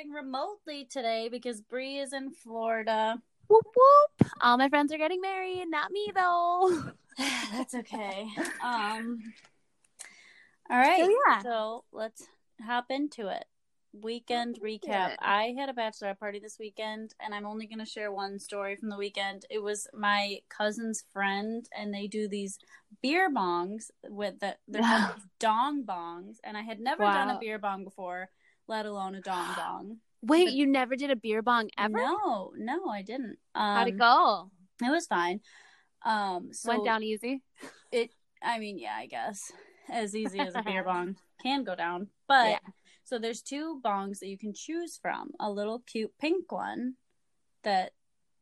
everyone. We are recording remotely today because Bree is in Florida. Whoop whoop. All my friends are getting married, not me though. That's okay. Um All right. So, yeah. So, let's hop into it. Weekend recap. I had a bachelor party this weekend and I'm only going to share one story from the weekend. It was my cousin's friend and they do these beer bongs with the they're called these dong bongs and I had never done a beer bong before, let alone a dong bong. Wait, But- you never did a beer bong ever? No, no, I didn't. Um, How'd it go? It was fine. Um, so Went down easy. It, I mean, yeah, I guess as easy as a beer bong can go down. But Yeah. so there's two bongs that you can choose from. A little cute pink one that,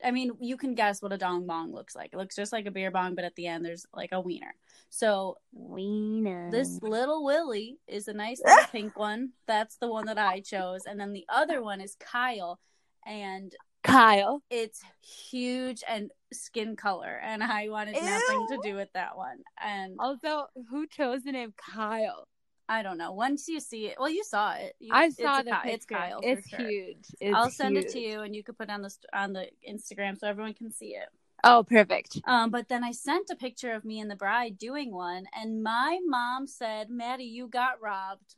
I mean, you can guess what a dong bong looks like. It looks just like a beer bong, but at the end there's like a wiener. So Wiener. this little Willie is a nice little pink one. That's the one that I chose, and then the other one is Kyle, and Kyle. it's huge and skin color and i wanted nothing to do with that one and Also, who chose the name Kyle? I don't know once you see it well you saw it You- I saw the Ky- picture. it's kyle It's sure. huge. It's i'll send it to you and you can put it on the on the instagram so everyone can see it Oh, perfect. um but then i sent a picture of me and the bride doing one and my mom said maddie you got robbed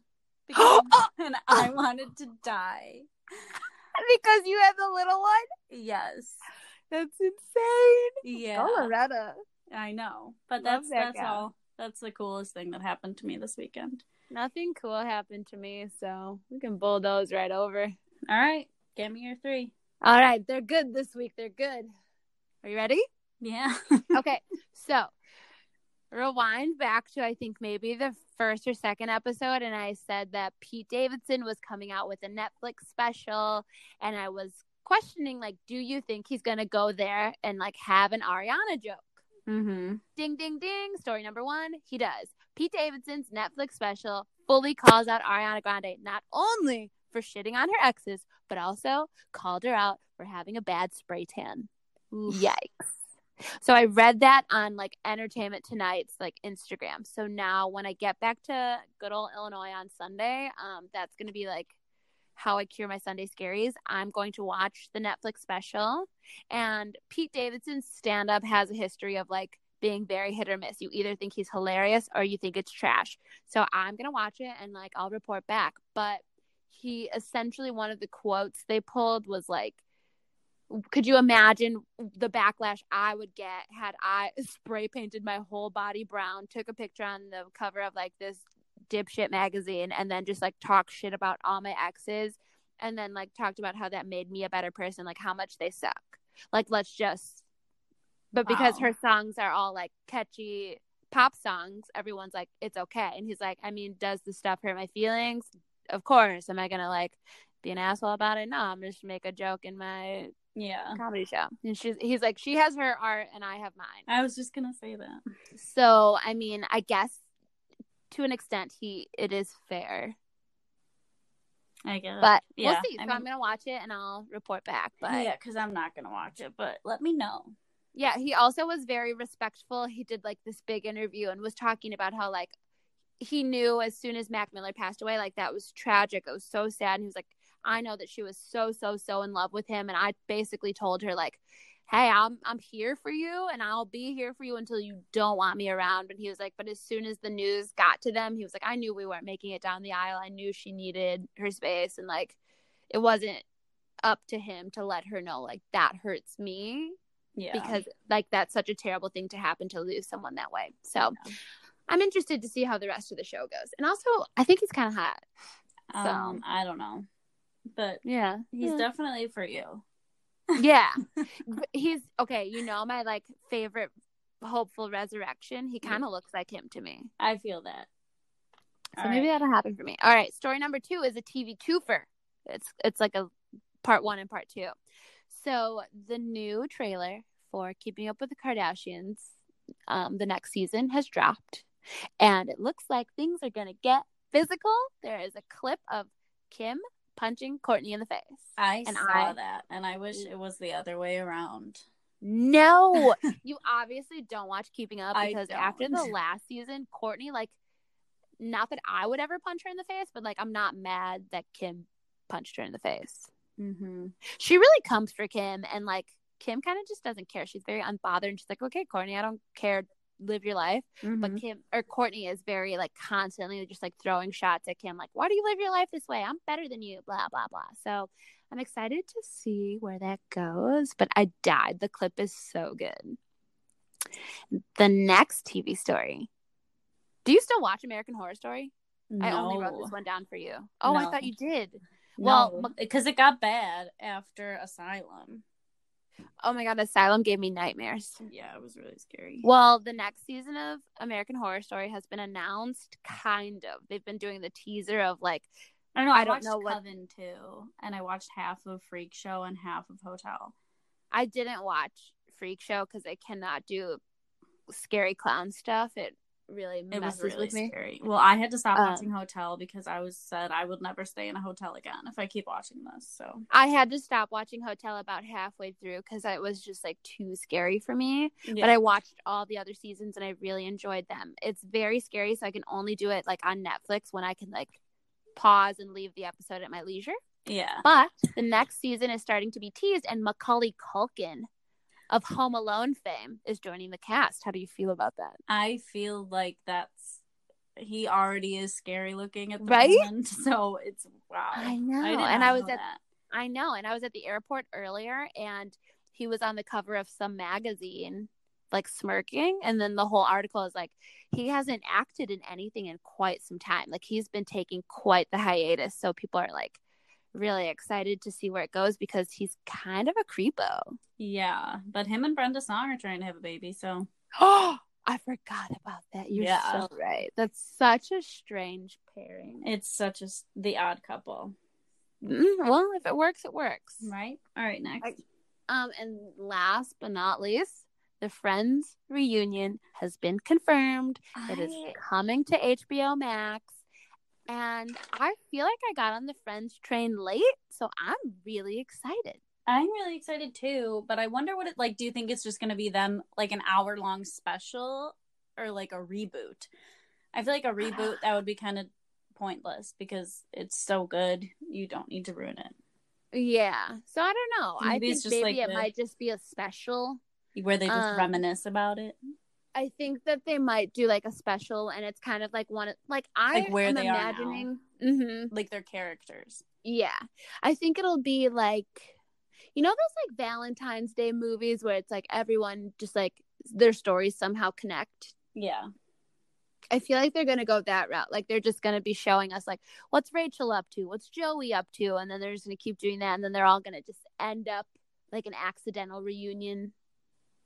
because, and i wanted to die because you had the little one? yes That's insane. yeah Loretta. i know but Love that's that that's all that's the coolest thing that happened to me this weekend Nothing cool happened to me, so we can bulldoze right over. All right, give me your three. All right, they're good this week. They're good. Are you ready? Yeah. okay, so rewind back to I think maybe the first or second episode, and I said that Pete Davidson was coming out with a Netflix special, and I was questioning like, do you think he's gonna go there and like have an Ariana joke? mm-hmm. Ding, ding, ding. Story number one, he does. Pete Davidson's Netflix special fully calls out Ariana Grande not only for shitting on her exes, but also called her out for having a bad spray tan. Yikes. So I read that on like Entertainment Tonight's like Instagram. So now when I get back to good old Illinois on Sunday, um, that's gonna be like how I cure my Sunday scaries. I'm going to watch the Netflix special. And Pete Davidson's stand up has a history of like being very hit or miss. You either think he's hilarious or you think it's trash. So I'm going to watch it and like I'll report back. But he essentially, one of the quotes they pulled was like, could you imagine the backlash I would get had I spray painted my whole body brown, took a picture on the cover of like this dipshit magazine, and then just like talk shit about all my exes, and then like talked about how that made me a better person, like how much they suck. Like, let's just, but because Wow. her songs are all like catchy pop songs, everyone's like, it's okay. And he's like, I mean, does the stuff hurt my feelings? Of course. Am I gonna like be an asshole about it? No, I'm just make a joke in my Yeah. comedy show. And she's he's like, she has her art and I have mine. I was just gonna say that. So I mean, I guess to an extent he it is fair. I guess. But yeah, we'll see. So I I'm mean- gonna watch it and I'll report back. But yeah, because I'm not gonna watch it. But let me know. Yeah, he also was very respectful. He did like this big interview and was talking about how like he knew as soon as Mac Miller passed away, like that was tragic. It was so sad. And he was like, I know that she was so, so, so in love with him. And I basically told her like, Hey, I'm I'm here for you and I'll be here for you until you don't want me around. And he was like, But as soon as the news got to them, he was like, I knew we weren't making it down the aisle. I knew she needed her space and like it wasn't up to him to let her know like that hurts me Yeah. because like that's such a terrible thing to happen to lose someone that way. So Yeah. I'm interested to see how the rest of the show goes. And also, I think he's kind of hot. um, I don't know, but Yeah. he's yeah. definitely for you. yeah. He's okay, you know my like favorite hopeful resurrection. He kind of looks like him to me. I feel that. So All maybe right. that'll happen for me. All right, story number 2 is a TV twofer. It's it's like a part 1 and part 2. So, the new trailer for Keeping Up with the Kardashians um the next season has dropped. And it looks like things are going to get physical. There is a clip of Kim punching Courtney in the face. I And saw I- that, and I wish it was the other way around. No, you obviously don't watch Keeping Up because after the last season, Courtney like not that I would ever punch her in the face, but like I'm not mad that Kim punched her in the face. Mm-hmm. She really comes for Kim, and like Kim kind of just doesn't care. She's very unbothered, and she's like, "Okay, Courtney, I don't care. Live your life." Mm-hmm. But Kim or Courtney is very like constantly just like throwing shots at Kim, like, "Why do you live your life this way? I'm better than you." Blah blah blah. So I'm excited to see where that goes. But I died. The clip is so good. The next TV story. Do you still watch American Horror Story? I only wrote this one down for you. Oh, I thought you did. Well, because it got bad after Asylum. Oh my god, Asylum gave me nightmares. Yeah, it was really scary. Well, the next season of American Horror Story has been announced, kind of. They've been doing the teaser of like, I don't know. I I, don't know what- Coven too, and I watched half of Freak Show and half of Hotel. I didn't watch Freak Show because I cannot do scary clown stuff. It really It was really with me. scary. Well, I had to stop Um, watching Hotel because I was said I would never stay in a hotel again if I keep watching this. So I had to stop watching Hotel about halfway through because it was just like too scary for me. yeah. But I watched all the other seasons and I really enjoyed them. It's very scary, so I can only do it like on Netflix when I can like pause and leave the episode at my leisure. yeah. But the next season is starting to be teased, and Macaulay Culkin of Home Alone fame is joining the cast. How do you feel about that? I feel like that's he already is scary looking at the Right? moment. So it's wow. I know, did and I was at that. I know, and I was at the airport earlier, and he was on the cover of some magazine, like smirking, and then the whole article is like he hasn't acted in anything in quite some time. Like he's been taking quite the hiatus, so people are like really excited to see where it goes because he's kind of a creepo. Yeah, but him and Brenda Song are trying to have a baby, so Oh, I forgot about that. You're Yeah. so right. That's such a strange pairing. it's such a the odd couple, Mm, well, if it works, it works. right? All right, next. Um, and last but not least, the Friends reunion has been confirmed. It is coming to HBO Max. And I feel like I got on the Friends train late, so I'm really excited. I'm really excited too, but I wonder what it like. Do you think it's just going to be them like an hour long special or like a reboot? I feel like a reboot that would be kind of pointless because it's so good. You don't need to ruin it. Yeah. So I don't know. I think it's just maybe like it the- might just be a special. Where they just Um, reminisce about it. I think that they might do like a special, and it's kind of like one like I Like where am they are now. imagining. hmm Like their characters. Yeah, I think it'll be like, you know, those like Valentine's Day movies where it's like everyone just like their stories somehow connect. Yeah. I feel like they're gonna go that route. Like they're just gonna be showing us like what's Rachel up to, what's Joey up to, and then they're just gonna keep doing that, and then they're all gonna just end up like an accidental reunion.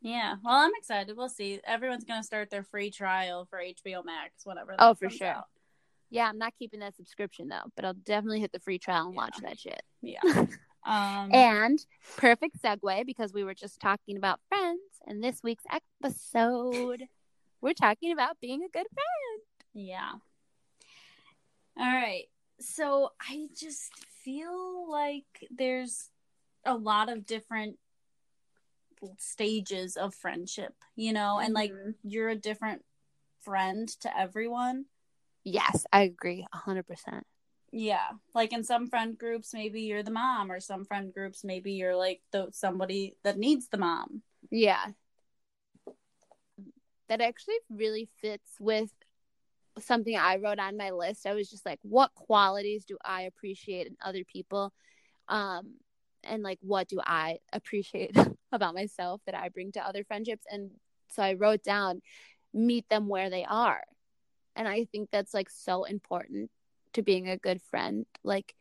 Yeah. Well, I'm excited. We'll see. Everyone's going to start their free trial for HBO Max whatever. Oh, for sure. out. Yeah, I'm not keeping that subscription though, but I'll definitely hit the free trial and Yeah. watch that shit. Yeah. Um, And perfect segue because we were just talking about friends, and this week's episode, we're talking about being a good friend. Yeah. All right. So I just feel like there's a lot of different stages of friendship, you know, and like Mhm. you're a different friend to everyone. Yes, I agree, hundred percent. Yeah. Like in some friend groups maybe you're the mom or some friend groups maybe you're like the somebody that needs the mom. Yeah, that actually really fits with something I wrote on my list. I was just like, what qualities do I appreciate in other people, um, and like what do I appreciate about myself that I bring to other friendships? And so I wrote down, meet them where they are, and I think that's like so important to being a good friend. Like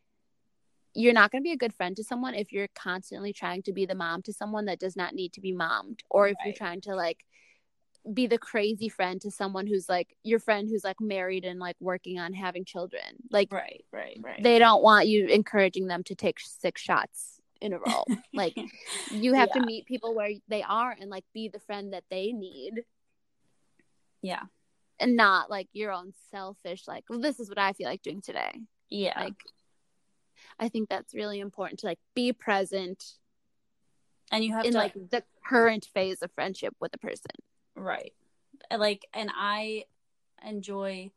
you're not going to be a good friend to someone if you're constantly trying to be the mom to someone that does not need to be mommed or if you're trying to like be the crazy friend to someone who's like your friend who's like married and like working on having children like Right, right, right. they don't want you encouraging them to take six shots in a role. like you have Yeah. to meet people where they are and like be the friend that they need yeah. and not like your own selfish like well, this is what i feel like doing today Yeah. like i think that's really important to like be present and you have in to like the current phase of friendship with a person Right. Like, and I enjoy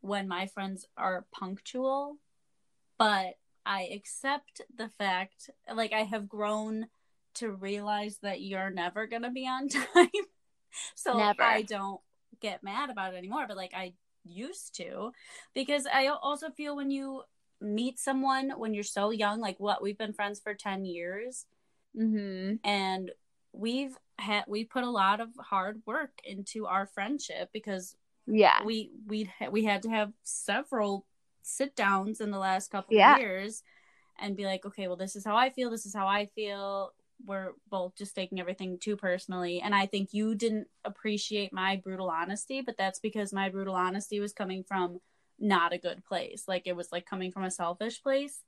when my friends are punctual, but I accept the fact, like, I have grown to realize that you're never going to be on time. so Never. I don't get mad about it anymore, but like, I used to because I also feel when you meet someone when you're so young, like what we've been friends for 10 years Mm-hmm. and we've had we put a lot of hard work into our friendship because Yeah. we we we had to have several sit downs in the last couple Yeah. of years and be like okay well this is how i feel this is how i feel we're both just taking everything too personally and i think you didn't appreciate my brutal honesty but that's because my brutal honesty was coming from not a good place like it was like coming from a selfish place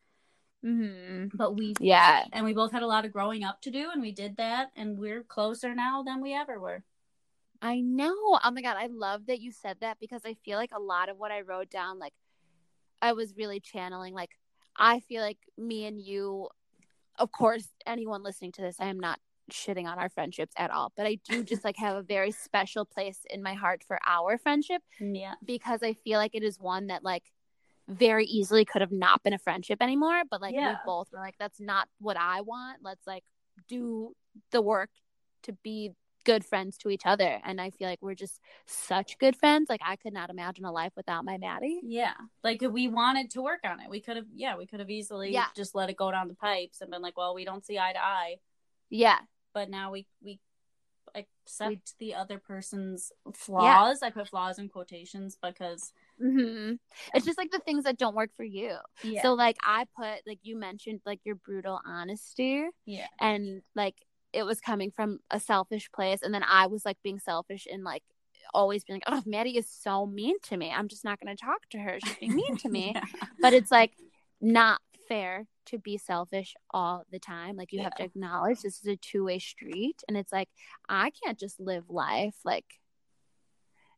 Mm-hmm. but we Yeah. and we both had a lot of growing up to do and we did that and we're closer now than we ever were I know. Oh my god, I love that you said that because I feel like a lot of what I wrote down, like I was really channeling. Like I feel like me and you, of course, anyone listening to this, I am not shitting on our friendships at all, but I do just like have a very special place in my heart for our friendship yeah because I feel like it is one that like very easily could have not been a friendship anymore. But like we Yeah. both were like, that's not what I want. Let's like do the work to be good friends to each other. And I feel like we're just such good friends. Like I could not imagine a life without my Maddie. yeah like we wanted to work on it we could have yeah we could have easily Yeah. just let it go down the pipes and been like well we don't see eye to eye Yeah. but now we we accept the other person's flaws i put flaws in quotations because hmm It's just like the things that don't work for you. yeah So like I put like you mentioned like your brutal honesty. yeah and like it was coming from a selfish place. And then i was like being selfish and like always being like oh maddie is so mean to me. I'm just not going to talk to her. She's being mean to me. Yeah. but it's like not fair to be selfish all the time. Like you have to acknowledge this is a two-way street. And it's like i can't just live life like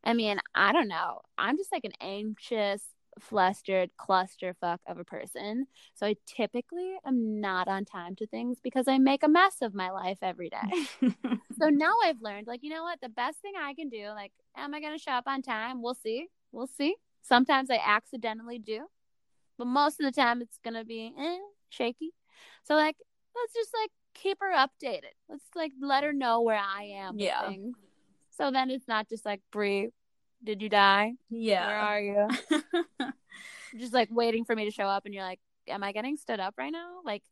i mean i don't know. I'm just like an anxious flustered clusterfuck of a person so I typically am not on time to things because I make a mess of my life every day. so now I've learned, like, you know what? The best thing I can do, like, am I going to show up on time? We'll see. We'll see. Sometimes I accidentally do, but most of the time it's going to be eh, shaky. So, like, let's just like keep her updated. Let's like let her know where I am. with Yeah. things. So then it's not just like, Brie, did you die? Yeah. Where are you? just like waiting for me to show up and you're like am i getting stood up right now? Like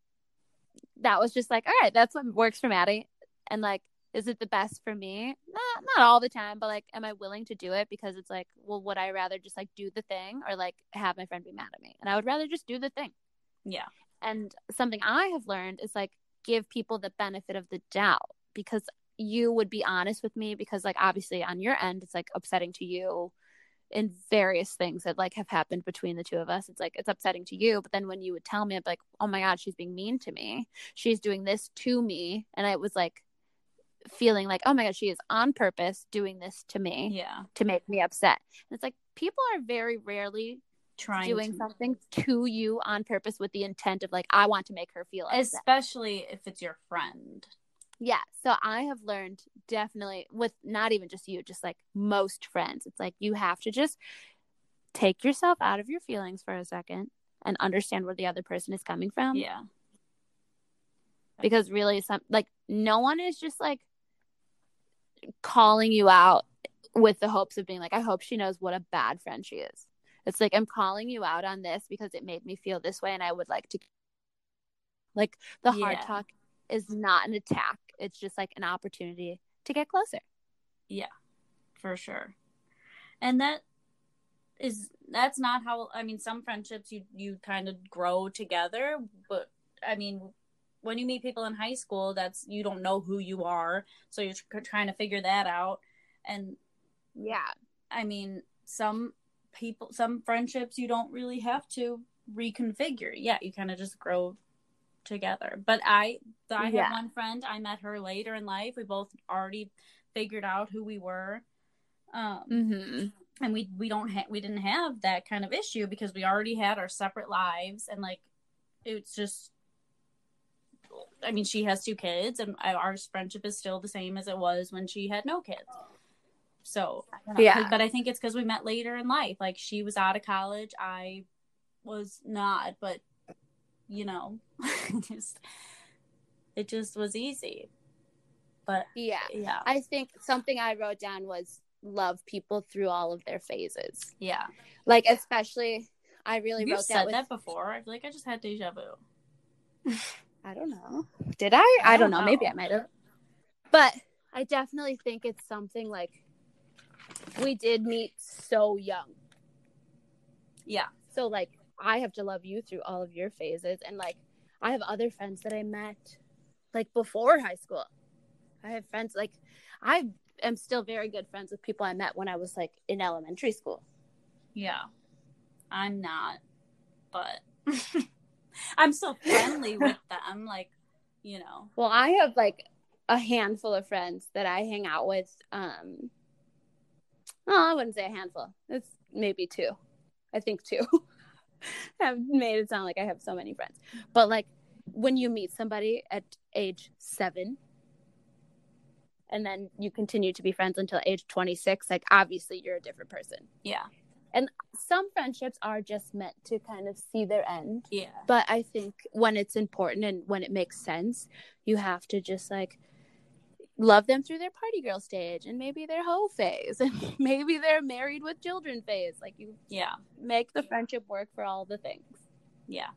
that was just like all right that's what works for maddie. And like is it the best for me? Not not all the time but like am i willing to do it because it's like well would i rather just like do the thing or like have my friend be mad at me? And i would rather just do the thing. Yeah. And something i have learned is like give people the benefit of the doubt because you would be honest with me because like obviously on your end it's like upsetting to you in various things that like have happened between the two of us. It's like it's upsetting to you but then when you would tell me i'd be like oh my god she's being mean to me. She's doing this to me. And i was like feeling like oh my god she is on purpose doing this to me yeah. to make me upset. And it's like people are very rarely trying doing to, something to you on purpose with the intent of like I want to make her feel upset. especially if it's your friend Yeah. So I have learned definitely with not even just you, just like most friends. It's like you have to just take yourself out of your feelings for a second and understand where the other person is coming from. yeah Because really some like no one is just like calling you out with the hopes of being like, I hope she knows what a bad friend she is. It's like I'm calling you out on this because it made me feel this way and I would like to like the hard Yeah. talk is not an attack. It's just like an opportunity to get closer. Yeah, for sure and that is that's not how i mean some friendships you you kind of grow together but i mean when you meet people in high school that's you don't know who you are so you're tr- trying to figure that out and Yeah. i mean some people some friendships you don't really have to reconfigure yeah you kind of just grow together but i i Yeah. have one friend i met her later in life we both already figured out who we were um Mm-hmm. and we we don't ha- we didn't have that kind of issue because we already had our separate lives and like it's just i mean she has two kids and our friendship is still the same as it was when she had no kids So know, Yeah. but I think it's because we met later in life. Like she was out of college, I was not, but you know, just it just was easy. But Yeah. yeah, I think something I wrote down was love people through all of their phases. yeah. Like especially I really You wrote said that with that before. I feel like I just had deja vu. I don't know. Did I? I, I don't don't know. Maybe. I might have. But I definitely think it's something like we did meet so young. Yeah, So like I have to love you through all of your phases and like I have other friends that I met like before high school. I have friends like I am still very good friends with people I met when I was like in elementary school. yeah. I'm not, but I'm so friendly with them. Like, you know, Well, I have like a handful of friends that I hang out with. Um, well, I wouldn't say a handful. It's maybe two. I think two. I've made it sound like I have so many friends, but like when you meet somebody at age seven, and then you continue to be friends until age twenty six, like obviously you're a different person. yeah, And Some friendships are just meant to kind of see their end. Yeah, but i think when it's important and when it makes sense you have to just like love them through their party girl stage and maybe their hoe phase and maybe their married with children phase like you yeah, make the friendship work for all the things yeah.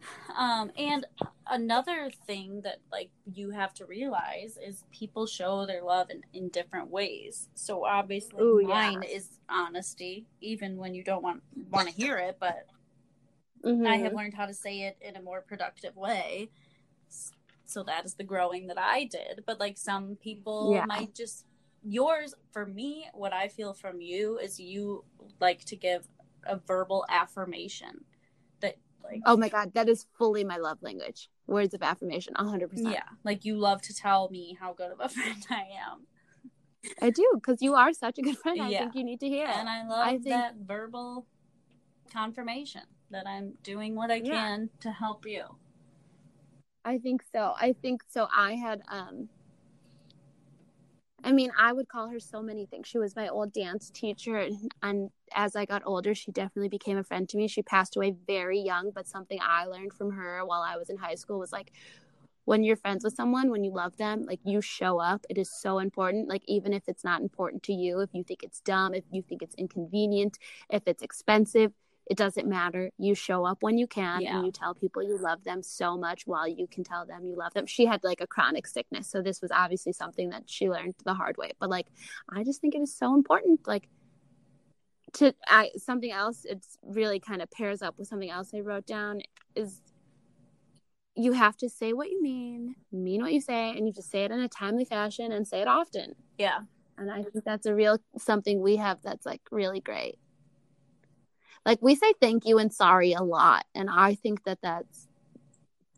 Um, and another thing that like you have to realize is people show their love in, in different ways. So obviously Ooh, yeah. mine is honesty, even when you don't want want to hear it, but I Mhm. have learned how to say it in a more productive way. So that is the growing that I did. But like some people Yeah. might just yours for me, what I feel from you is you like to give a verbal affirmation that like oh my god that is fully my love language words of affirmation 100% yeah, like you love to tell me how good of a friend I am. i do because you are such a good friend i Yeah. think you need to hear it And I love I think- that verbal confirmation that I'm doing what I Yeah. can to help you. I think so. I think so. I had um I mean, I would call her so many things. She was my old dance teacher and, and as I got older, she definitely became a friend to me. She passed away very young, but something I learned from her while I was in high school was like when you're friends with someone, when you love them, like you show up. It is so important. Like even if it's not important to you, if you think it's dumb, if you think it's inconvenient, if it's expensive, it doesn't matter. You show up when you can Yeah. and you tell people you love them so much while you can tell them you love them. She had like a chronic sickness. So this was obviously something that she learned the hard way. But like I just think it is so important. Like to I something else it's really kind of pairs up with something else I wrote down is you have to say what you mean, mean what you say, and you just say it in a timely fashion and say it often. Yeah. And I think that's a real something we have that's like really great. Like we say thank you and sorry a lot, and I think that that's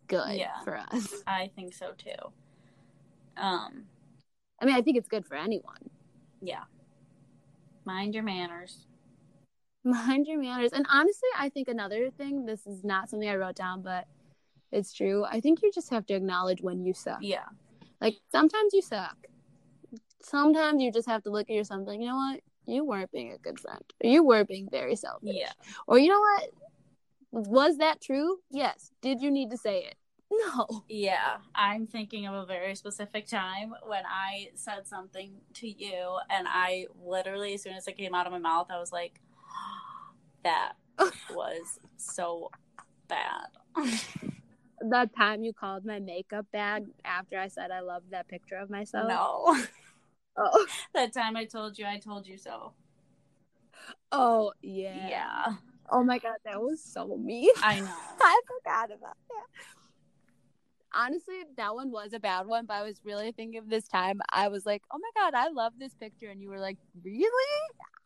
good Yeah. for us. I think so too. Um, I mean, I think it's good for anyone. yeah. Mind your manners. Mind your manners. And honestly, I think another thing, this is not something I wrote down, but it's true. I think you just have to acknowledge when you suck. Yeah. Like sometimes you suck. Sometimes you just have to look at yourself like, you know what? You weren't being a good friend. You were being very selfish. Yeah. Or you know what? Was that true? Yes. Did you need to say it? No. Yeah. I'm thinking of a very specific time when I said something to you, and I literally, as soon as it came out of my mouth, I was like, that was so bad. That time you called my makeup bag after I said I loved that picture of myself. no. Oh. that time I told you, I told you so. Oh yeah. Yeah. Oh my god, that was so mean. I know. I forgot about that. Honestly, that one was a bad one, but I was really thinking of this time. I was like, oh my God, I love this picture. And you were like, really?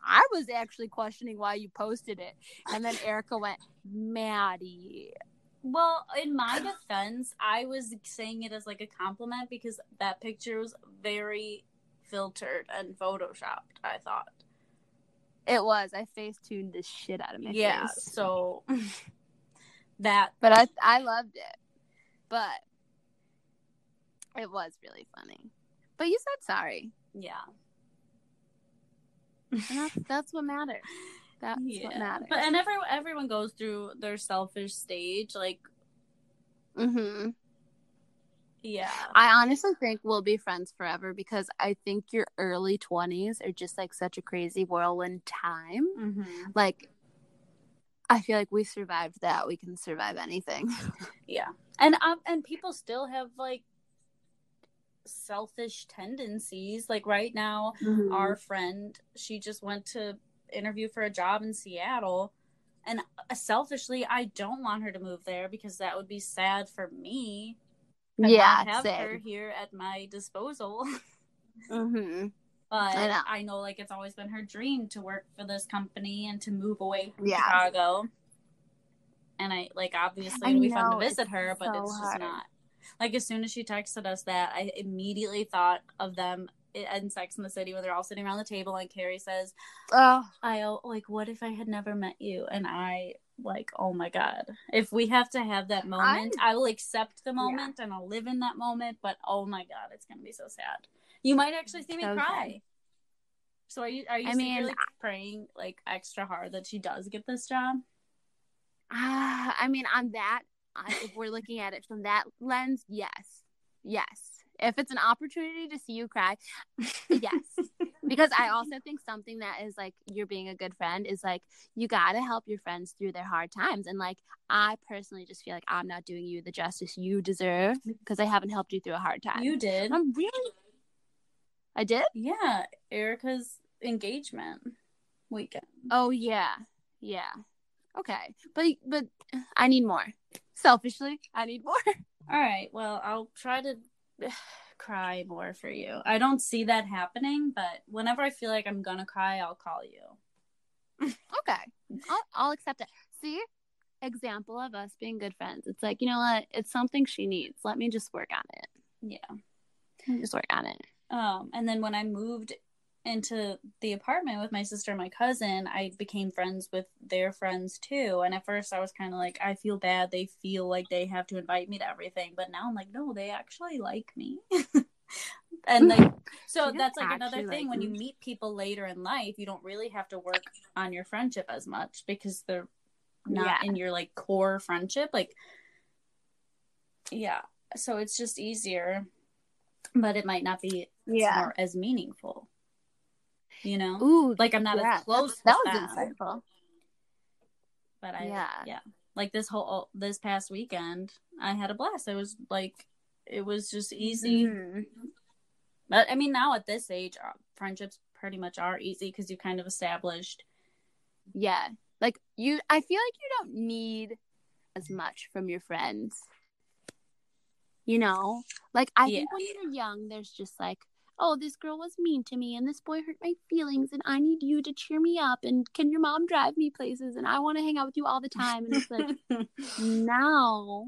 I was actually questioning why you posted it. And then Erica went, Maddie. Well, in my defense, I was saying it as like a compliment because that picture was very filtered and photoshopped, I thought. It was. I face tuned the shit out of my yeah, face. so that But I I loved it. But it was really funny. But you said sorry. yeah. And that's that's what matters. That's what matters. But and every everyone goes through their selfish stage. Like, hmm yeah, I honestly think we'll be friends forever because I think your early twenties are just like such a crazy whirlwind time. hmm Like, I feel like we survived that. We can survive anything. yeah, and um, and people still have like selfish tendencies. Like right now, Mm-hmm. our friend, she just went to interview for a job in Seattle. And uh, selfishly, I don't want her to move there because that would be sad for me. And yeah, have same. her here at my disposal. hmm But I I know. know. like it's always been her dream to work for this company and to move away from Yeah. Chicago. And I like obviously I it'll be fun to visit it's her, but so it's just hard. not. Like as soon as she texted us that, I immediately thought of them in Sex in the City when they're all sitting around the table and Carrie says, Oh, I like what if I had never met you? And I like, oh my god. If we have to have that moment, I, will accept the moment and I'll live in that moment, but oh my god, it's gonna be so sad. You might actually see me So cry. sad. So are you are you I mean, secretly praying like extra hard that she does get this job? Ah, I mean, on that, if we're looking at it from that lens, yes, yes. If it's an opportunity to see you cry, yes. Because I also think something that is like you're being a good friend is like you got to help your friends through their hard times. And like, I personally just feel like I'm not doing you the justice you deserve because I haven't helped you through a hard time. You did. I'm really. I did? Yeah, Erica's engagement weekend. Oh, yeah. Yeah. Okay. But, but I need more. Selfishly, I need more. All right. Well, I'll try to cry more for you. I don't see that happening, but whenever I feel like I'm gonna cry, I'll call you. Okay. I'll, I'll accept it. See? Example of us being good friends. It's like, you know what? It's something she needs. Let me just work on it. Yeah. Just work on it. Um, and then when I moved into the apartment with my sister and my cousin, I became friends with their friends too. And at first, I was kind of like, I feel bad. They feel like they have to invite me to everything. But now I'm like, no, they actually like me. and like, so that's like another thing like when you meet people later in life, you don't really have to work on your friendship as much because they're not Yeah. in your like core friendship. Like, yeah. So it's just easier, but it might not be more as meaningful. You know, Ooh, like I'm not yeah, as close. That was them, insightful. but I Yeah. yeah. Like this whole this past weekend, I had a blast. It was like it was just easy. Mhm. But I mean, now at this age, uh, friendships pretty much are easy because you kind of established. Yeah. Like you I feel like you don't need as much from your friends. You know? Like I Yeah. think when you're young there's just like, oh, this girl was mean to me and this boy hurt my feelings and I need you to cheer me up and can your mom drive me places and I want to hang out with you all the time? And it's like now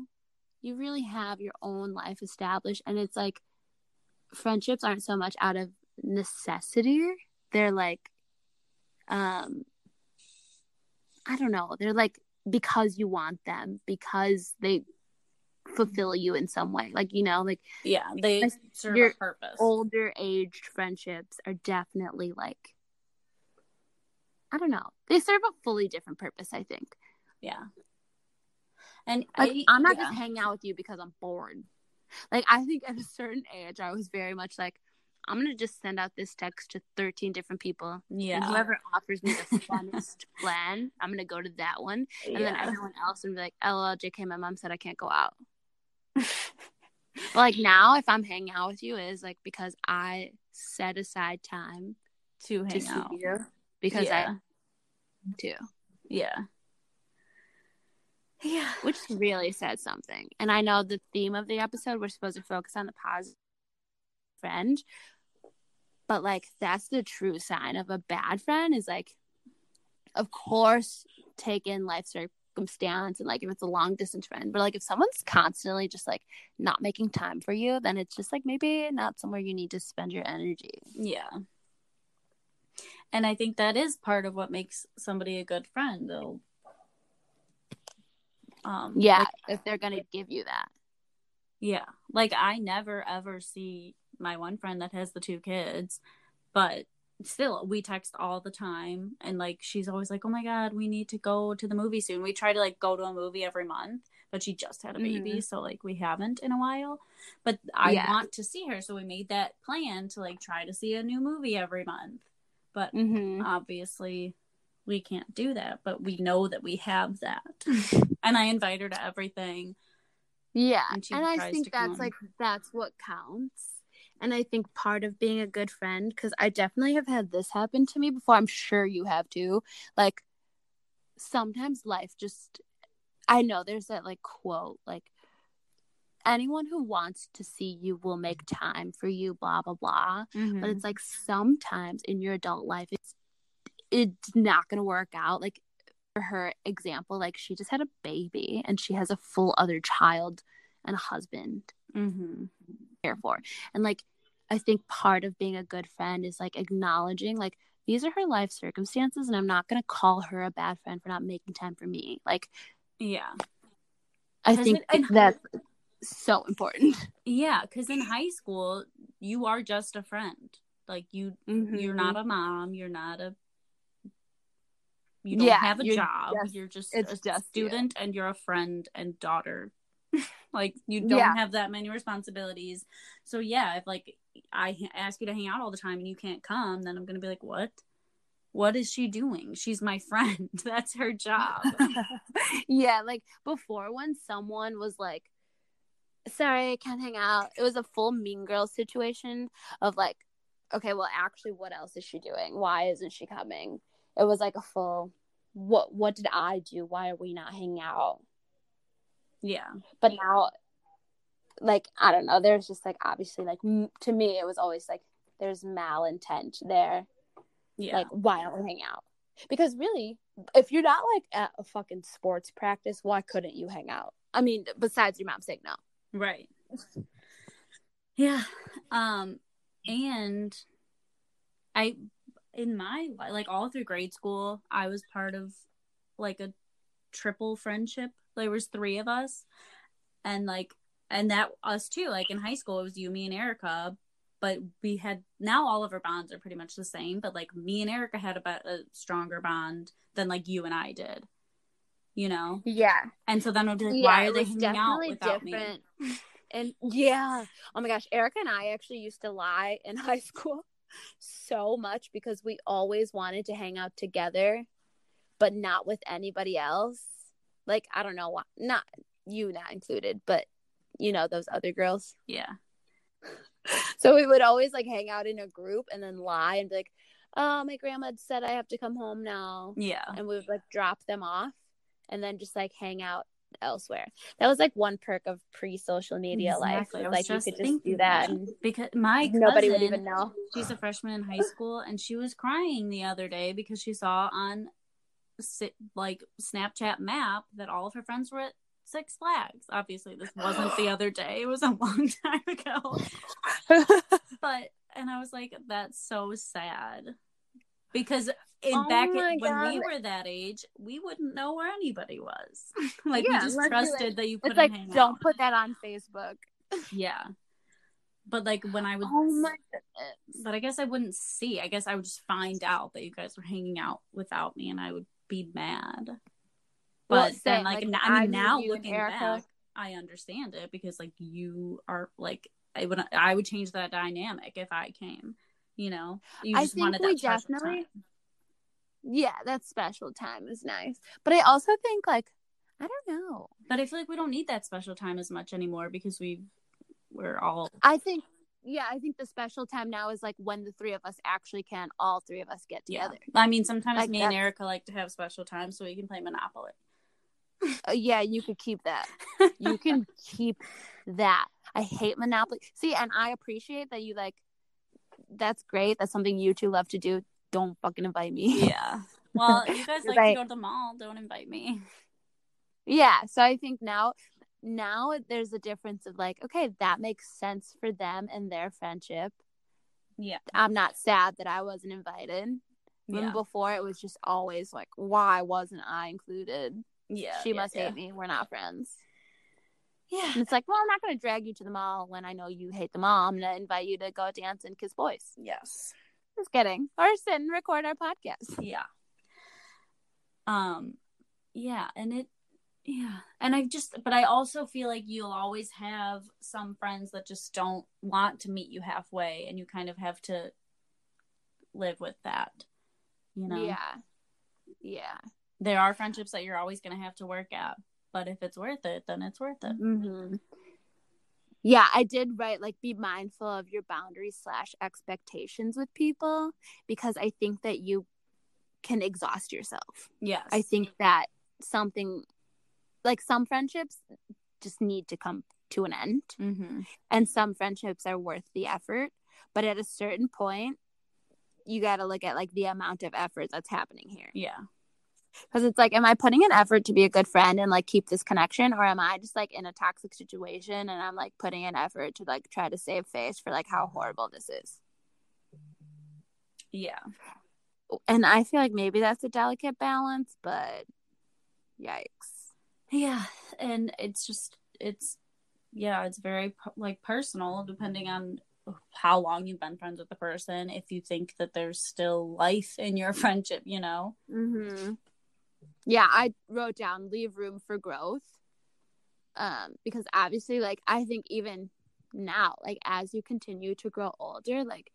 you really have your own life established and it's like friendships aren't so much out of necessity. They're like um i don't know. They're like because you want them because they fulfill you in some way like you know like yeah, they serve you're a purpose. older aged friendships are definitely like i don't know they serve a fully different purpose i think Yeah, and Like I, I'm not yeah. just hanging out with you because I'm bored. Like I think at a certain age I was very much like I'm gonna just send out this text to 13 different people. And yeah, whoever offers me the funnest plan, I'm gonna go to that one. And then everyone else would be like, LOL, JK, my mom said I can't go out. like now, if I'm hanging out with you, is like because I set aside time to to hang see out. you because yeah. I do. yeah, yeah. which really says something. And I know the theme of the episode we're supposed to focus on the positive friend, but like that's the true sign of a bad friend is like, of course, take in life circumstance and like if it's a long distance friend, but like if someone's constantly just like not making time for you, then it's just like maybe not somewhere you need to spend your energy. Yeah. And I think that is part of what makes somebody a good friend. They'll um Yeah, like- if they're gonna give you that. yeah. Like I never ever see my one friend that has the two kids, but still we text all the time and like she's always like oh my god we need to go to the movie soon we try to like go to a movie every month but she just had a baby Mhm. so like we haven't in a while but i Yeah. want to see her so we made that plan to like try to see a new movie every month but Mm-hmm. obviously we can't do that but we know that we have that and i invite her to everything Yeah, And and, I think that's like that's what counts. And I think part of being a good friend, because I definitely have had this happen to me before. I'm sure you have too. Like sometimes life just, I know there's that like quote, like anyone who wants to see you will make time for you, blah blah blah. But it's like sometimes in your adult life, it's it's not gonna work out. Like for her example, like she just had a baby and she has a full other child and a husband mm-hmm. care for. And like I think part of being a good friend is like acknowledging like these are her life circumstances and I'm not gonna call her a bad friend for not making time for me. Like yeah I think and- that's so important. Yeah, because in high school, you are just a friend. Like you, mm-hmm. you're not a mom. You're not a. You don't Yeah, have a you're job. just- you're just a just you. student, and you're a friend and daughter. like you don't Yeah. have that many responsibilities. So yeah, if like I ask you to hang out all the time and you can't come, then I'm gonna be like, what? What is she doing? She's my friend. That's her job. yeah, like before when someone was like, sorry, I can't hang out, it was a full mean girl situation of like, okay, well, actually, what else is she doing? Why isn't she coming? It was like a full, what what did I do? Why are we not hanging out? yeah. But now, like, I don't know, there's just like, obviously, like, m- to me, it was always like, there's malintent there. Yeah. Like, why don't we hang out? Because really, if you're not like at a fucking sports practice, why couldn't you hang out? I mean, besides your mom saying no. Right. Yeah. Um and I in my like all through grade school, I was part of like a triple friendship. There was 3 of us and like and that us too. Like in high school it was you, me and Erica, but we had now all of our bonds are pretty much the same, but like me and Erica had about a stronger bond than like you and I did. You know? Yeah. And so then I'd be like, yeah, why are they hanging out without me? And yeah, oh my gosh, Erica and I actually used to lie in high school so much because we always wanted to hang out together, but not with anybody else. Like I don't know why, not you, not included, but you know those other girls. Yeah. So we would always like hang out in a group and then lie and be like, "Oh, my grandma said I have to come home now," Yeah. and we would like drop them off and then just like hang out elsewhere. That was like one perk of pre-social media Exactly. Life. Like you could just do that because my nobody would cousin, even know. she's a freshman in high school and she was crying the other day because she saw on like snapchat map that all of her friends were at six flags obviously this wasn't the other day it was a long time ago but and i was like that's so sad because in Oh back in, when we were that age we wouldn't know where anybody was like Yeah, we just trusted like- that you couldn't like don't out. put that on Facebook. yeah but like when i would Oh my goodness. but I guess I wouldn't see. I guess I would just find out that you guys were hanging out without me, and I would be mad. But Well, then, like, like, n- I I mean, knew now looking Erica. back, I understand it because like you are like I would I would change that dynamic if I came. You know, you I think we definitely- time. Yeah, that special time is nice. But I also think like I don't know. But I feel like we don't need that special time as much anymore because we've we're all I think yeah, I think the special time now is like when the three of us actually can all three of us get yeah. together. I mean, sometimes Like, me and Erica like to have special times so we can play Monopoly. Uh, yeah, you could keep that. You can keep that. I hate Monopoly. See, and I appreciate that you like. That's great. That's something you two love to do. Don't fucking invite me. yeah. Well, you guys like to go to the mall. Don't invite me. Yeah. So I think now, now there's a difference of like, okay, that makes sense for them and their friendship. Yeah. I'm not sad that I wasn't invited. When Yeah. before it was just always like, why wasn't I included? Yeah. she yeah, must yeah. hate me. We're not friends. Yeah. And it's like, well, I'm not going to drag you to the mall when I know you hate the mall. I'm going to invite you to go dance and kiss boys. Yes. Just kidding. Or sit and record our podcast. Yeah. Um, yeah, and it, yeah, and I just, but I also feel like you'll always have some friends that just don't want to meet you halfway, and you kind of have to live with that. You know? Yeah. Yeah. There are friendships that you're always going to have to work at, but if it's worth it, then it's worth it. Mm-hmm. Yeah, I did write like be mindful of your boundaries slash expectations with people because I think that you can exhaust yourself. Yes. I think that something like some friendships just need to come to an end Mm-hmm. and some friendships are worth the effort, but at a certain point you got to look at like the amount of effort that's happening here. Yeah. Because it's like, am I putting an effort to be a good friend and like keep this connection, or am I just like in a toxic situation and I'm like putting an effort to like try to save face for like how horrible this is? Yeah. And I feel like maybe that's a delicate balance, but yikes. Yeah. And it's just, it's, yeah, it's very like personal depending on how long you've been friends with the person. If you think that there's still life in your friendship, you know? Mm-hmm. Yeah, I wrote down leave room for growth. Um, because obviously, like I think even now, like as you continue to grow older, like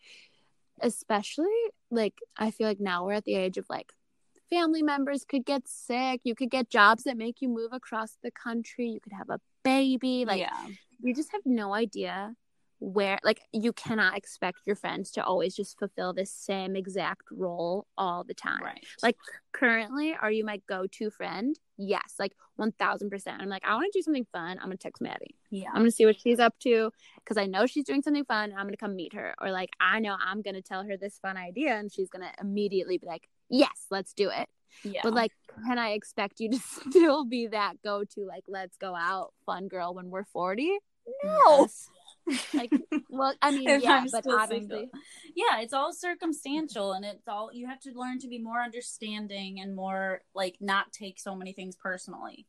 especially like I feel like now we're at the age of like family members could get sick, you could get jobs that make you move across the country, you could have a baby, like yeah. you just have no idea where like you cannot expect your friends to always just fulfill this same exact role all the time Right. like currently are you my go-to friend yes like 1000% i'm like i want to do something fun i'm gonna text maddie yeah. i'm gonna see what she's up to because i know she's doing something fun i'm gonna come meet her or like i know i'm gonna tell her this fun idea and she's gonna immediately be like yes let's do it yeah. but like can i expect you to still be that go-to like let's go out fun girl when we're 40 no Yes. Like well i mean yeah I'm but obviously single. yeah it's all circumstantial and it's all you have to learn to be more understanding and more like not take so many things personally.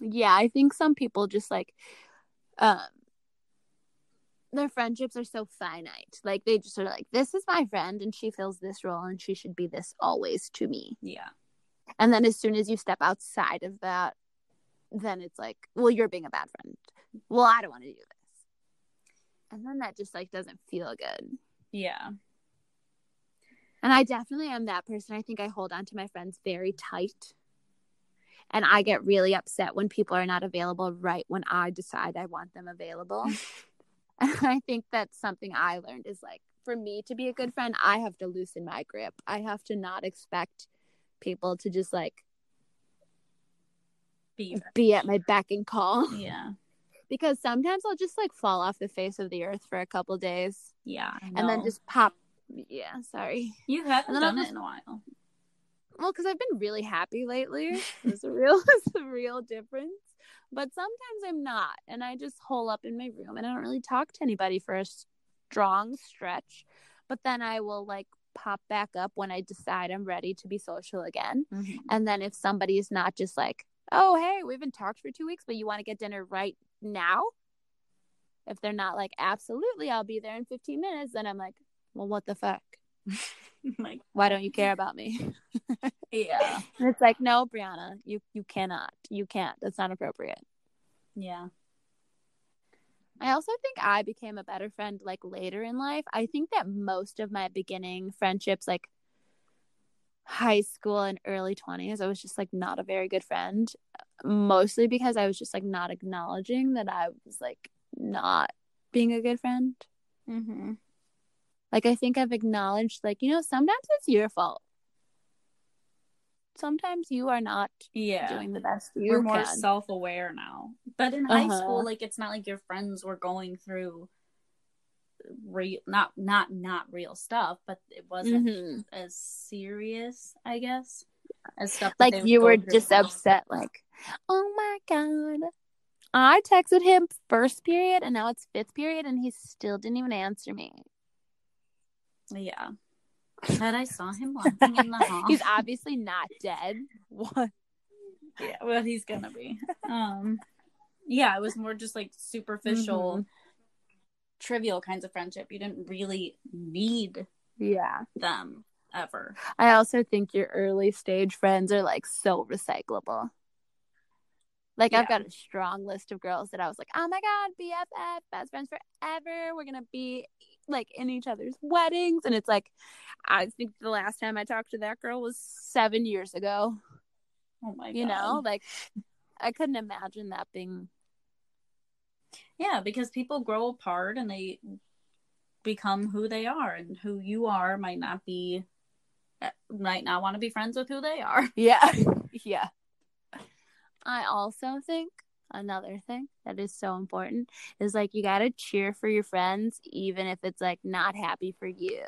Yeah i think some people just like um their friendships are so finite. Like they just are like this is my friend and she fills this role and she should be this always to me. Yeah. And then as soon as you step outside of that then it's like well you're being a bad friend. Well i don't want to do this and then that just like doesn't feel good yeah And I definitely am that person. I think I hold on to my friends very tight. And I get really upset when people are not available right when I decide I want them available. and I think that's something I learned is like for me to be a good friend, I have to loosen my grip. I have to not expect people to just like be be at my beck and call yeah because sometimes I'll just like fall off the face of the earth for a couple days yeah and then just pop. Yeah, sorry. you haven't and then I'll done it in a while Well, because I've been really happy lately. It's a real, it's a real difference. But sometimes I'm not, and I just hole up in my room, and I don't really talk to anybody for a strong stretch. But then I will like pop back up when I decide I'm ready to be social again. Mm-hmm. And then if somebody is not just like, "Oh, hey, we haven't talked for two weeks, but you want to get dinner right now," if they're not like, "Absolutely, I'll be there in 15 minutes," then I'm like, "Well, what the fuck? like Why don't you care about me?" yeah And it's like, no, Brianna, you you cannot. You can't. That's not appropriate. yeah I also think I became a better friend like later in life. I think that most of my beginning friendships, like high school and early 20s, I was just like not a very good friend. Mostly because I was just like not acknowledging that I was like not being a good friend. mm-hmm. Like I think I've acknowledged, like, you know, sometimes it's your fault. Sometimes you are not yeah doing the best you we're more self-aware now but in high Uh-huh. school like it's not like your friends were going through real not not not real stuff but it wasn't Mhm. as serious i guess as stuff like you were through. just upset like oh my god. I texted him first period and now it's fifth period and he still didn't even answer me. Yeah. But i saw him walking in the hall. he's obviously not dead. What? Yeah well he's gonna be. Um yeah it was more just like superficial Mhm. trivial kinds of friendship. You didn't really need Yeah. them ever. I also think your early stage friends are like so recyclable. Like I've got a strong list of girls that I was like, oh my god, BFF, best friends forever. We're gonna be like in each other's weddings, and it's like, I think the last time I talked to that girl was seven years ago. Oh my god. You know, like I couldn't imagine that being. Yeah, because people grow apart and they become who they are, and who you are might not be, might not want to be friends with who they are. Yeah, yeah. I also think another thing that is so important is like you gotta cheer for your friends, even if it's like not happy for you.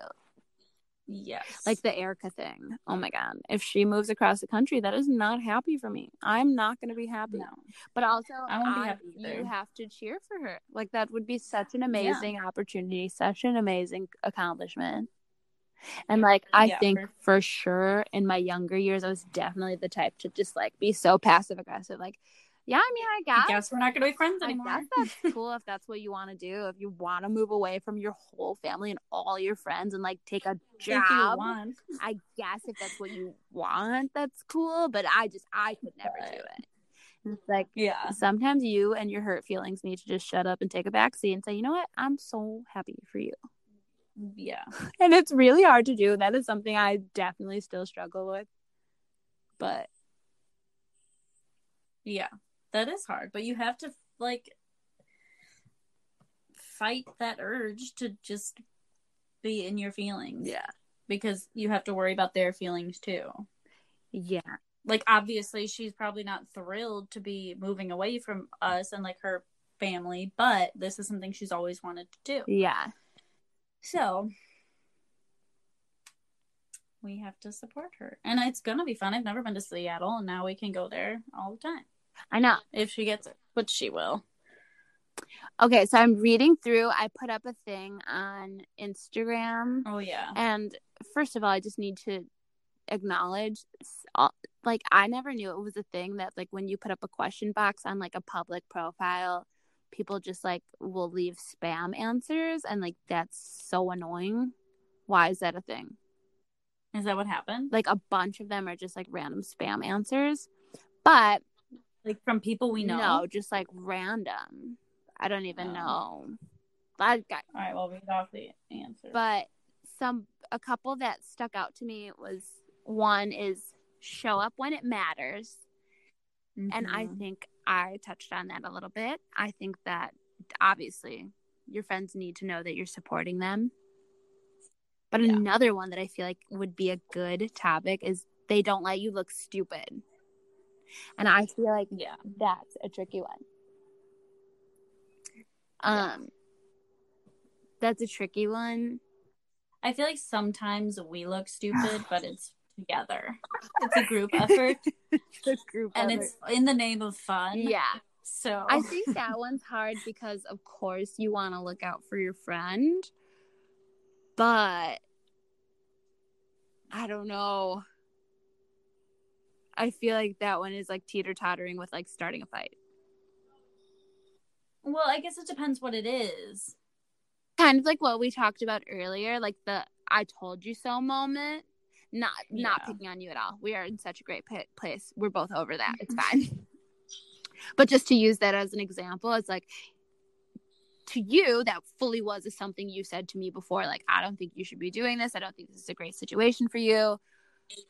Yes. like the Erica thing. Oh my god, if she moves across the country, that is not happy for me. I'm not going to be happy. no. But also, I won't be happy either. you have to cheer for her. Like that would be such an amazing opportunity, such an amazing accomplishment. And like I Yeah, think for- for sure in my younger years, I was definitely the type to just like be so passive aggressive. Like, yeah, I mean, I I guess guess we're not going to be friends anymore. I guess that's cool if that's what you want to do. If you want to move away from your whole family and all your friends and like take a job. I guess if that's what you want, that's cool. But I just I could never do it. It's like Yeah. sometimes you and your hurt feelings need to just shut up and take a backseat and say, you know what, I'm so happy for you. Yeah. And it's really hard to do. That is something I definitely still struggle with. But Yeah. That is hard, but you have to like fight that urge to just be in your feelings. yeah, Because you have to worry about their feelings too. yeah, Like obviously she's probably not thrilled to be moving away from us and like her family, but this is something she's always wanted to do. yeah. So we have to support her. And it's gonna be fun. I've never been to Seattle and now we can go there all the time. I know. If she gets it. Which she will. Okay, so I'm reading through. I put up a thing on Instagram Oh yeah. And first of all, I just need to acknowledge, all- like, I never knew it was a thing that, like, when you put up a question box on, like, a public profile, people just, like, will leave spam answers. And, like, that's so annoying. Why is that a thing? Is that what happened? Like, a bunch of them are just, like, random spam answers. But Like from people we know? no, just, like, random. I don't even Oh. know. That guy, All right, well we got the answer. but some a couple that stuck out to me was one is show up when it matters and i Mhm. think i touched on that a little bit i think that obviously your friends need to know that you're supporting them but Yeah. another one that i feel like would be a good topic is they don't let you look stupid and i feel like Yeah. that's a tricky one Yeah. um that's a tricky one I feel like sometimes we look stupid, but it's together. It's a group effort the group and effort. it's in the name of fun. yeah So I think that one's hard because, of course, you want to look out for your friend, but I don't know. I feel like that one is like teeter tottering with like starting a fight. well, I guess it depends what it is. Kind of like what we talked about earlier, like the "I told you so" moment. Not not picking on you at all. We are in such a great pa- place. We're both over that. It's fine. but just to use that as an example, it's like to you that fully was something you said to me before. Like I don't think you should be doing this. I don't think this is a great situation for you.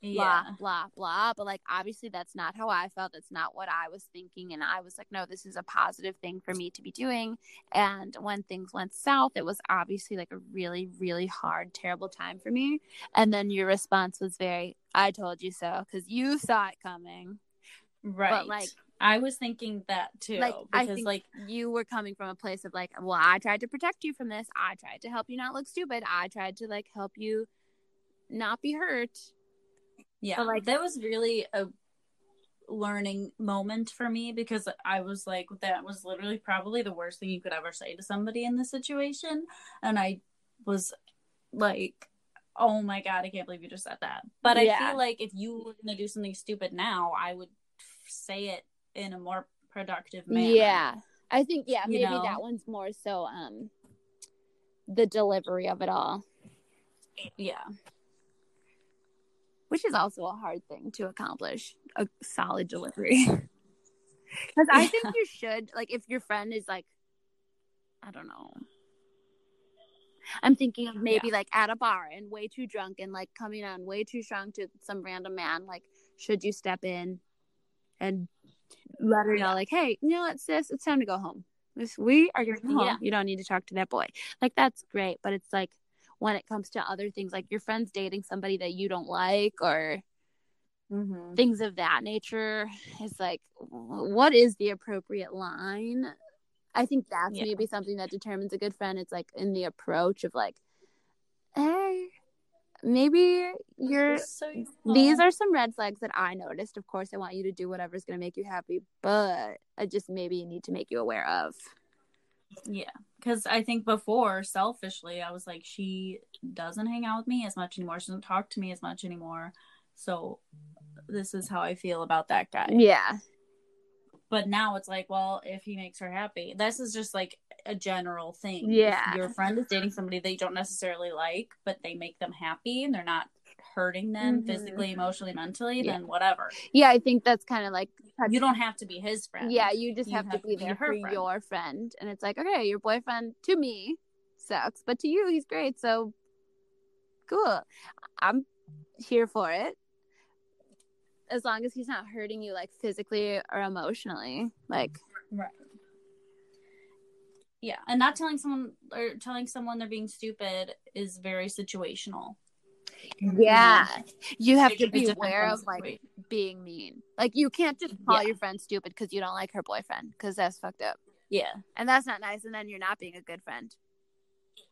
Yeah. blah blah. Blah but like obviously that's not how i felt. That's not what i was thinking. And i was like no this is a positive thing for me to be doing. And when things went south it was obviously like a really really hard terrible time for me. And then your response was very i told you so because you saw it coming. Right. but like- I was thinking that too. like because i think like you were coming from a place of like well i tried to protect you from this. I tried to help you not look stupid. I tried to like help you not be hurt yeah, but, like- that was really a learning moment for me because I was like that was literally probably the worst thing you could ever say to somebody in this situation and I was like oh my god I can't believe you just said that but I feel like if you were going to do something stupid now I would say it in a more productive manner Yeah. I think yeah, You maybe know? that one's more so um the delivery of it all. Yeah. Which is also a hard thing to accomplish a solid delivery. Because i think you should like if your friend is like i don't know. I'm thinking of maybe like at a bar and way too drunk and like coming on way too strong to some random man like should you step in and let her know like hey you know what sis? It's time to go home. This- we are going to go home. Yeah. you don't need to talk to that boy. Like that's great but it's like when it comes to other things like your friend's dating somebody that you don't like or Mm-hmm. things of that nature is like what is the appropriate line? I think that's Yeah. maybe something that determines a good friend. It's like in the approach of like hey maybe you're So these are some red flags that i noticed. Of course i want you to do whatever's going to make you happy but i just maybe need to make you aware of Yeah, because I think before, selfishly, I was like, she doesn't hang out with me as much anymore. She doesn't talk to me as much anymore. So this is how I feel about that guy. yeah But now it's like, well, if he makes her happy, this is just like a general thing. Yeah. If your friend is dating somebody you don't necessarily like, but they make them happy and they're not hurting them Mhm. physically, emotionally, mentally, Yeah. then whatever. yeah i think that's kind of like You don't have to be his friend. Yeah, you just You have, have to be to be there her for friend. your friend. And it's like, okay, your boyfriend to me sucks, but to you, he's great. So cool. I'm here for it. As long as he's not hurting you like physically or emotionally. Like, Right. Yeah, and not telling someone or telling someone they're being stupid is very situational. Yeah, you have to be aware of like situation. being mean. Like, you can't just call Yeah. your friend stupid because you don't like her boyfriend because that's fucked up. Yeah, And that's not nice. And then you're not being a good friend.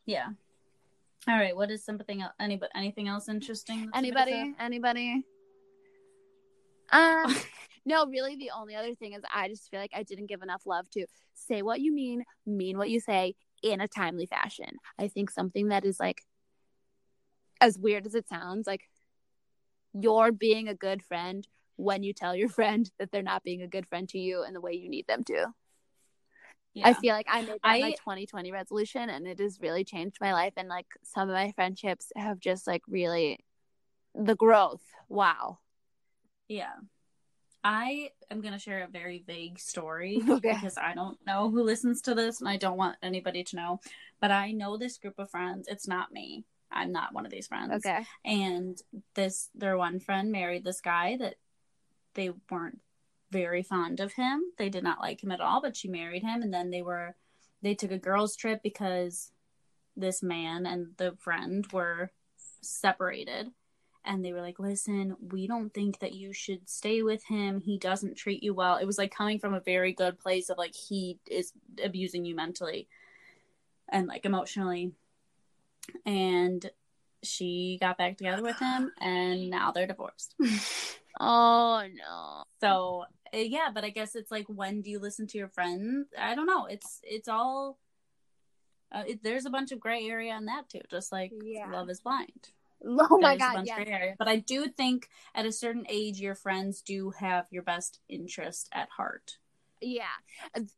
yeah. All right. What is something else? Anybody? Anything else interesting? Anybody? Anybody? Um, no, really, the only other thing is I just feel like I didn't give enough love to say what you mean, mean what you say in a timely fashion. I think something that is like, as weird as it sounds, like you're being a good friend when you tell your friend that they're not being a good friend to you in the way you need them to. Yeah. I feel like I made that my I- 2020 resolution and it has really changed my life. And like some of my friendships have just like really the growth. Wow. Yeah. I am going to share a very vague story Okay. because I don't know who listens to this and I don't want anybody to know. But I know this group of friends. It's not me. I'm not one of these friends. Okay. And this, their one friend married this guy that they weren't very fond of him. They did not like him at all, but she married him. And then they were, they took a girls' trip because this man and the friend were separated and they were like, "Listen, we don't think that you should stay with him. He doesn't treat you well." It was like coming from a very good place of like he is abusing you mentally and like emotionally. And she got back together with him and now they're divorced. Oh no. so, uh, yeah, but I guess it's like when do you listen to your friends? I don't know. It's it's all uh, it, there's a bunch of gray area in that too, just like Yeah. love is blind. Oh my There's a god, bunch of gray area. But I do think at a certain age, your friends do have your best interest at heart. Yeah.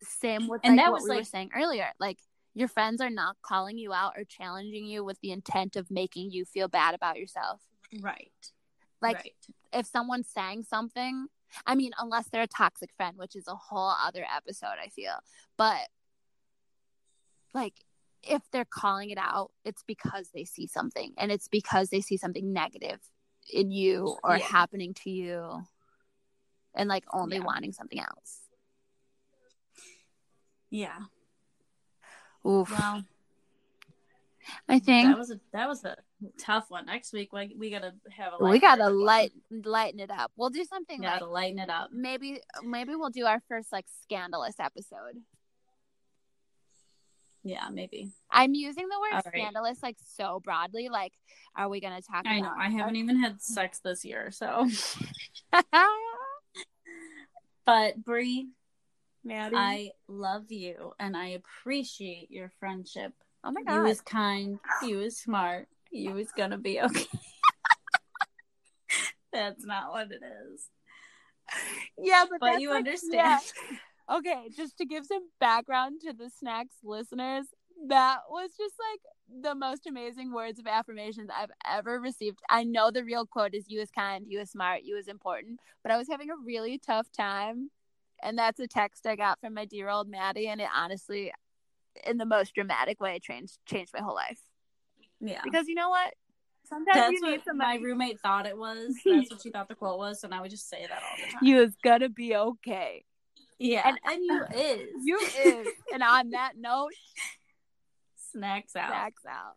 Same with And like that what was, we were like- saying earlier. Like your friends are not calling you out or challenging you with the intent of making you feel bad about yourself. Right. Like right. if someone's saying something, I mean, unless they're a toxic friend, which is a whole other episode, I feel. But like if they're calling it out, it's because they see something and it's because they see something negative in you or Yeah. happening to you and like only Yeah. wanting something else. Yeah. Oof. Well, I think that was a that was a tough one. Next week we, we gotta have a we gotta light lighten it up. We'll do something like gotta lighten it up. maybe maybe we'll do our first like scandalous episode. Yeah, maybe. I'm using the word right. scandalous like so broadly. Like, are we gonna talk I know. I haven't even had sex this year, so. But Brie, Maddie. I love you and I appreciate your friendship. oh my god. You was kind. You was smart. You was gonna be okay. That's not what it is. yeah, but, But you like, understand. yeah. Okay, just to give some background to the snacks listeners, that was just like the most amazing words of affirmations I've ever received. I know the real quote is you is kind, you is smart, you is important, but I was having a really tough time. And that's a text I got from my dear old Maddie. And it honestly, in the most dramatic way, changed changed my whole life. Yeah. Because you know what? Sometimes That's what somebody. my roommate thought it was. That's what she thought the quote was, and I would just say that all the time. You is gonna be okay. yeah, and- and, you is You is. and on that note, snacks out. snacks out.